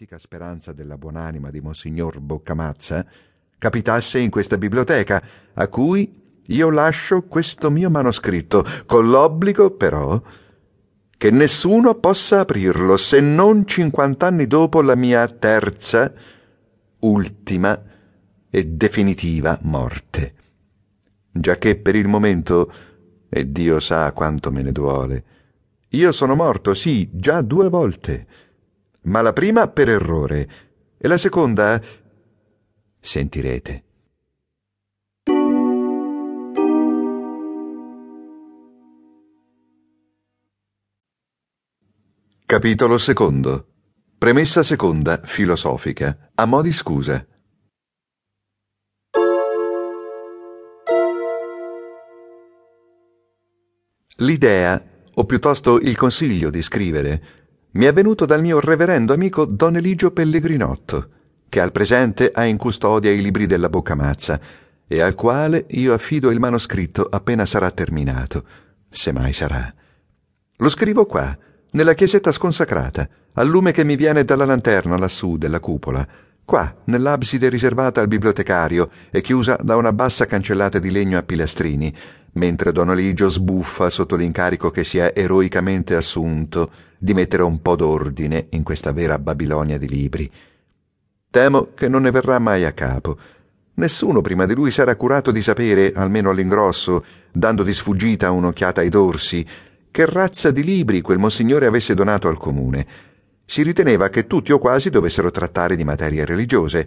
l'antica speranza della buonanima di Monsignor Boccamazza capitasse in questa biblioteca, a cui io lascio questo mio manoscritto, con l'obbligo, però, che nessuno possa aprirlo se non cinquant'anni dopo la mia terza, ultima e definitiva morte. Giacché per il momento, e Dio sa quanto me ne duole, io sono morto, sì, già due volte, ma la prima per errore e la seconda sentirete. Capitolo secondo. Premessa seconda, filosofica, a mo' di scusa. L'idea, o piuttosto il consiglio di scrivere, mi è venuto dal mio reverendo amico Don Eligio Pellegrinotto, che al presente ha in custodia i libri della Boccamazza e al quale io affido il manoscritto appena sarà terminato, se mai sarà. Lo scrivo qua, nella chiesetta sconsacrata, al lume che mi viene dalla lanterna lassù della cupola, qua, nell'abside riservata al bibliotecario e chiusa da una bassa cancellata di legno a pilastrini, mentre Don Eligio sbuffa sotto l'incarico che si è eroicamente assunto di mettere un po' d'ordine in questa vera Babilonia di libri. Temo che non ne verrà mai a capo. Nessuno prima di lui s'era curato di sapere, almeno all'ingrosso, dando di sfuggita un'occhiata ai dorsi, che razza di libri quel monsignore avesse donato al comune. Si riteneva che tutti o quasi dovessero trattare di materie religiose.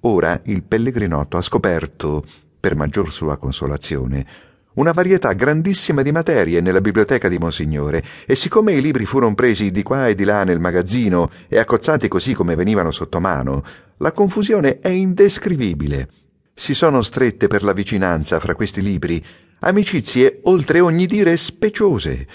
Ora il pellegrinotto ha scoperto, per maggior sua consolazione, una varietà grandissima di materie nella biblioteca di Monsignore, e siccome i libri furono presi di qua e di là nel magazzino e accozzati così come venivano sotto mano, la confusione è indescrivibile. Si sono strette per la vicinanza fra questi libri amicizie oltre ogni dire speciose.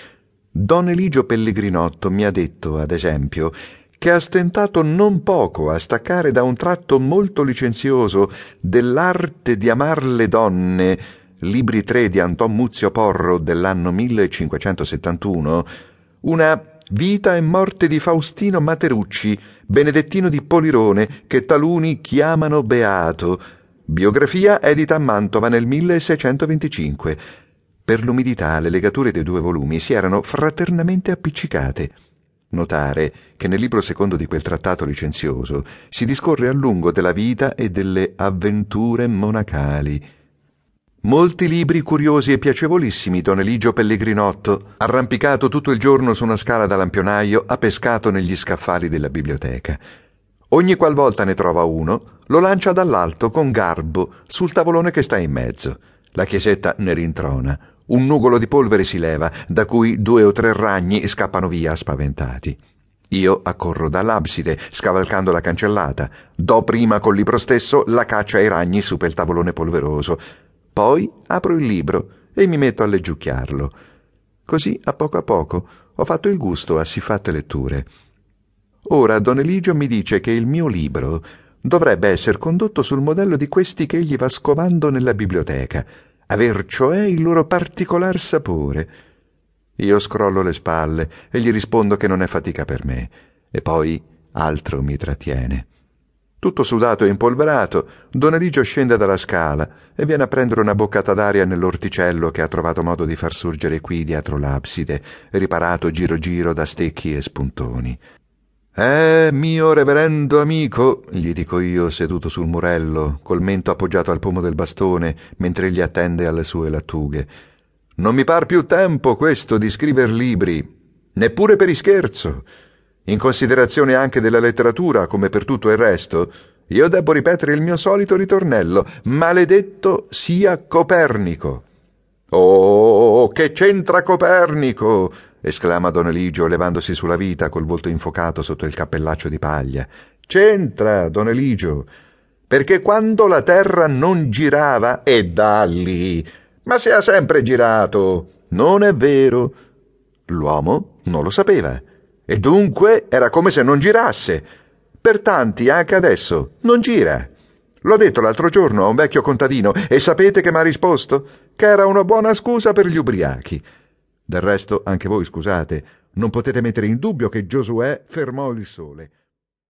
Don Eligio Pellegrinotto mi ha detto, ad esempio, che ha stentato non poco a staccare da un tratto molto licenzioso dell'arte di amar le donne libri 3 di Anton Muzio Porro dell'anno 1571, una Vita e morte di Faustino Materucci, benedettino di Polirone, che taluni chiamano beato, biografia edita a Mantova nel 1625. Per l'umidità le legature dei due volumi si erano fraternamente appiccicate. Notare che nel libro secondo di quel trattato licenzioso si discorre a lungo della vita e delle avventure monacali. Molti libri curiosi e piacevolissimi Don Eligio Pellegrinotto, arrampicato tutto il giorno su una scala da lampionaio, ha pescato negli scaffali della biblioteca. Ogni qualvolta ne trova uno, lo lancia dall'alto con garbo sul tavolone che sta in mezzo. La chiesetta ne rintrona. Un nugolo di polvere si leva, da cui due o tre ragni scappano via spaventati. Io accorro dall'abside, scavalcando la cancellata. Do prima col libro stesso la caccia ai ragni su per il tavolone polveroso poi apro il libro e mi metto a leggiucchiarlo. Così, a poco a poco, ho fatto il gusto a siffatte letture. Ora Don Eligio mi dice che il mio libro dovrebbe essere condotto sul modello di questi che egli va scovando nella biblioteca, aver cioè il loro particolar sapore. Io scrollo le spalle e gli rispondo che non è fatica per me, e poi altro mi trattiene. Tutto sudato e impolverato, Don Eligio scende dalla scala e viene a prendere una boccata d'aria nell'orticello che ha trovato modo di far sorgere qui dietro l'abside, riparato giro giro da stecchi e spuntoni. Eh, mio reverendo amico, gli dico io seduto sul murello, col mento appoggiato al pomo del bastone, mentre egli attende alle sue lattughe. Non mi par più tempo questo di scriver libri, neppure per ischerzo in considerazione anche della letteratura come per tutto il resto, io debbo ripetere il mio solito ritornello, maledetto sia Copernico. Oh, che c'entra Copernico? esclama Don Eligio, levandosi sulla vita col volto infocato sotto il cappellaccio di paglia. C'entra, Don Eligio, perché quando la terra non girava, e da lì, ma se ha sempre girato. Non è vero. L'uomo non lo sapeva e dunque era come se non girasse. Per tanti, anche adesso, non gira. L'ho detto l'altro giorno a un vecchio contadino e sapete che mi ha risposto? Che era una buona scusa per gli ubriachi. Del resto, anche voi scusate, non potete mettere in dubbio che Giosuè fermò il sole.